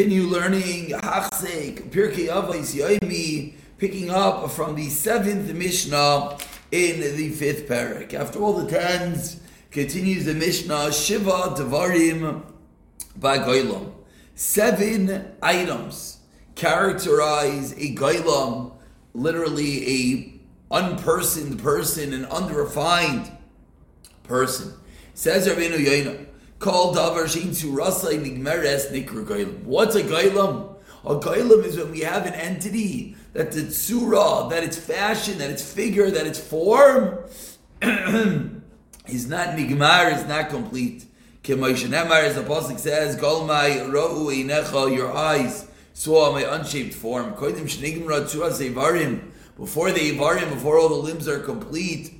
Continue learning Hachzek, Pirkei Avos Yoimi, picking up from the seventh Mishnah in the fifth parak. After all the tens, continues the Mishnah Shiva Devarim Bagoilam. Seven items characterize a Goilam, literally a unpersoned person, an unrefined person. Says Rabbeinu Yoina. Called davar shein rasa nigmeres nikra gailam. What's a gailam? A gailam is when we have an entity that the tsura, that its fashion, that its figure, that its form is not nigmar, is not complete. K'moishenemar, as the pasuk says, "Golmai ro'u einecha," your eyes saw my unshaped form. Koidim shnigmra tzuas evarim. Before the evarim, before all the limbs are complete,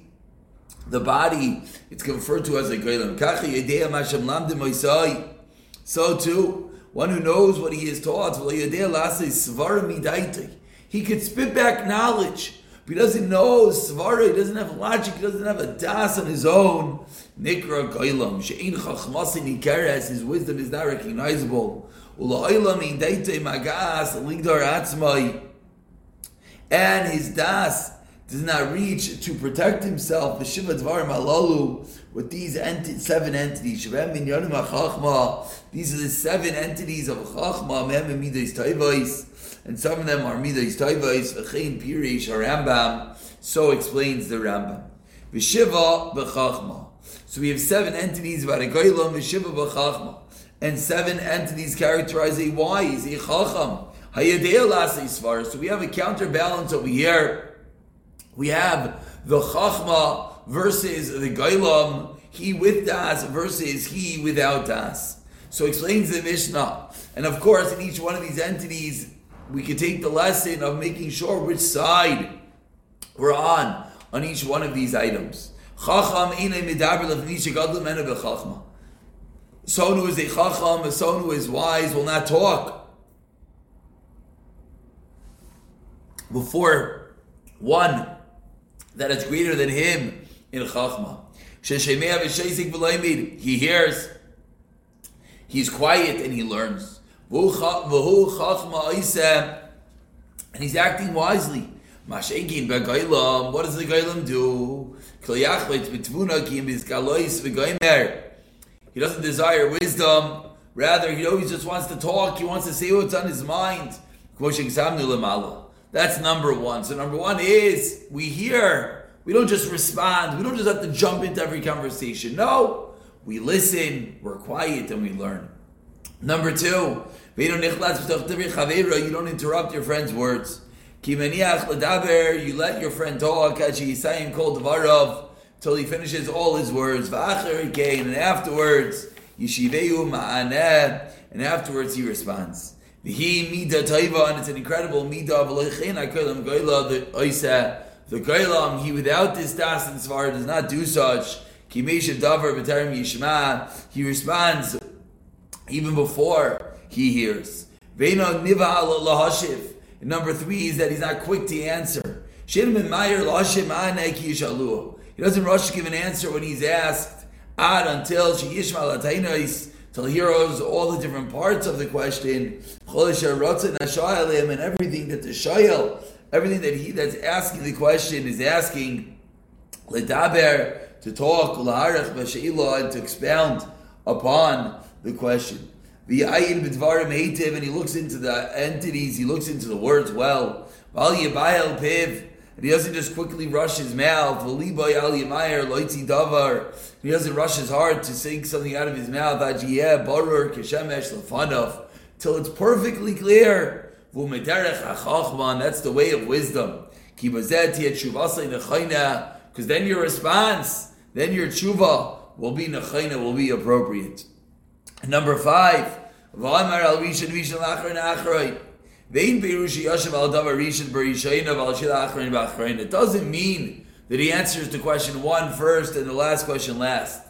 the body, it's referred to as a Gailam. So too, one who knows what he is taught, he could spit back knowledge, but he doesn't know svara, he doesn't have logic, he doesn't have a das on his own. Nikra Gailam, she'in chachmasin ikeres, his wisdom is not recognizable. And his das does not reach to protect himself, the Shiva Dvarim Alalu, with these enti- seven entities. These are the seven entities of Chachma, Mem Midas Taivais, and some of them are Midas Taivais, V'chein Pirish, or Rambam. So explains the Rambam. V'shiva B'chachma. So we have seven entities, V'aregoylam, V'shiva B'chachma. And seven entities characterize a wise, a Chacham. So we have a counterbalance over here we have the Chachma versus the Gailam, he with Das versus he without Das. So explains the Mishnah. And of course, in each one of these entities, we can take the lesson of making sure which side we're on on each one of these items. Chacham Someone who is a chacham, someone who is wise, will not talk before one that is greater than him in Chachma. He hears, he's quiet and he learns. And he's acting wisely. What does the Gailam do? He doesn't desire wisdom. Rather, he always just wants to talk. He wants to say what's on his mind. That's number one. So number one is we hear. We don't just respond. We don't just have to jump into every conversation. No, we listen. We're quiet and we learn. Number two, you don't interrupt your friend's words. You let your friend talk till he finishes all his words. And afterwards, and afterwards he responds. He mida taiva, and it's an incredible mida of call him goyla the oisa the goylam. He without this das and svar does not do such. Kimesha davar b'tarim yishma. He responds even before he hears. Veina niva lahashiv. Number three is that he's not quick to answer. Shimon Meyer lahashiv. He doesn't rush to give an answer when he's asked. Ad until she yishma latainos till he hears all the different parts of the question, and everything that the shayel, everything that he that's asking the question is asking, ledaber to talk, and to expound upon the question. The and he looks into the entities, he looks into the words well. And he doesn't just quickly rush his mouth. He doesn't rush his heart to sing something out of his mouth. Till it's perfectly clear. That's the way of wisdom. Because then your response, then your tshuva will be nechayna, will be appropriate. Number five. It doesn't mean that he answers the question one first and the last question last.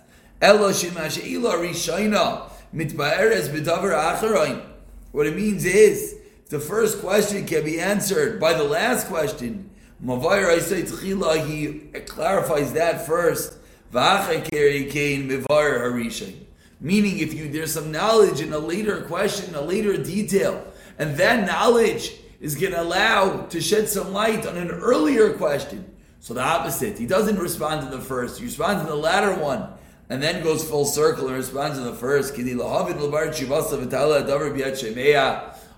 What it means is the first question can be answered by the last question. He clarifies that first. Meaning, if you there's some knowledge in a later question, a later detail, and that knowledge is going to allow to shed some light on an earlier question. So the opposite, he doesn't respond to the first, he responds to the latter one, and then goes full circle and responds to the first.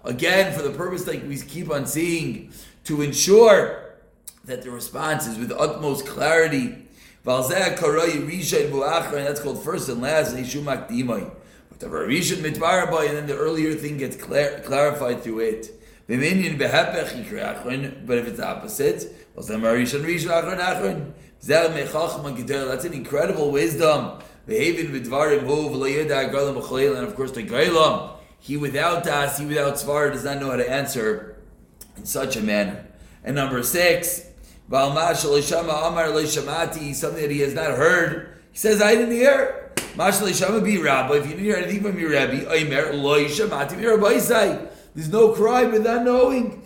Again, for the purpose like we keep on seeing, to ensure that the response is with utmost clarity. And that's called first and last. The and then the earlier thing gets clar- clarified through it. But if it's the opposite, that's an incredible wisdom. And of course, the Gailam, he without Das, he without Svar does not know how to answer in such a manner. And number six, something that he has not heard. He says, I didn't hear. Be rabbi. If you didn't hear anything from your rabbi, there's no crime without knowing.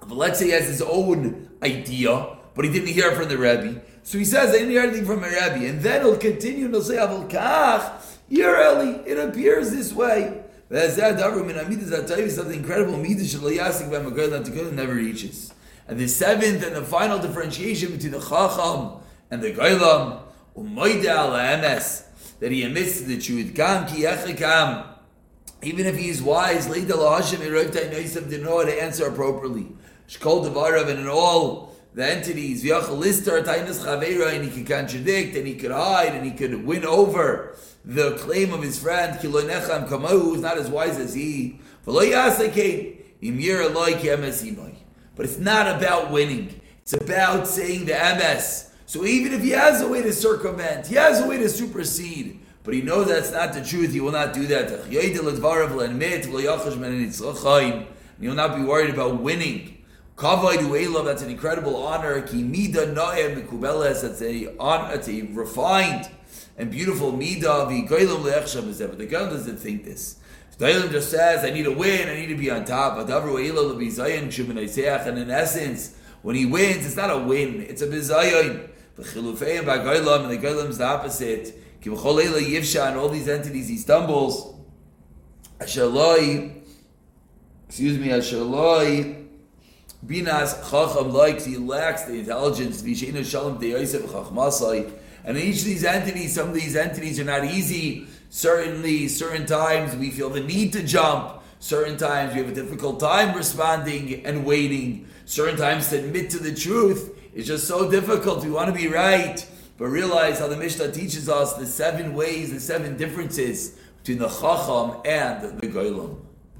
But let's say he has his own idea, but he didn't hear from the rabbi. So he says, I didn't hear anything from a rabbi. And then he'll continue and he'll say, Avol kach, Yereli, it appears this way. Something incredible, never reaches. And the seventh and the final differentiation between the Chacham and the Gailam, that he admits the truth. Even if he is wise, he didn't know how to answer appropriately. And in all the entities, and he could contradict, and he could hide, and he could win over the claim of his friend, who is not as wise as he. But it's not about winning. It's about saying the MS. So even if he has a way to circumvent, he has a way to supersede, but he knows that's not the truth, he will not do that. He will not be worried about winning. That's an incredible honor. That's a on, that's a refined and beautiful mida. V'goylam le'echshav is but the girl doesn't think this. Goylam just says, I need to win, I need to be on top. And in essence, when he wins, it's not a win, it's a bizayin. V'chilufeim ba'goylam, and the goylam's the opposite. Ki v'chol yivsha, and all these entities he stumbles. Ashaloi, excuse me, Ashaloi, Binas Chacham likes, he lacks the intelligence, Vishenu Shalom de Yosef Chachmasai. And in each of these entities, some of these entities are not easy. Certainly, certain times we feel the need to jump. Certain times we have a difficult time responding and waiting. Certain times to admit to the truth is just so difficult. We want to be right. But realize how the Mishnah teaches us the seven ways, the seven differences between the Chacham and the Goylam.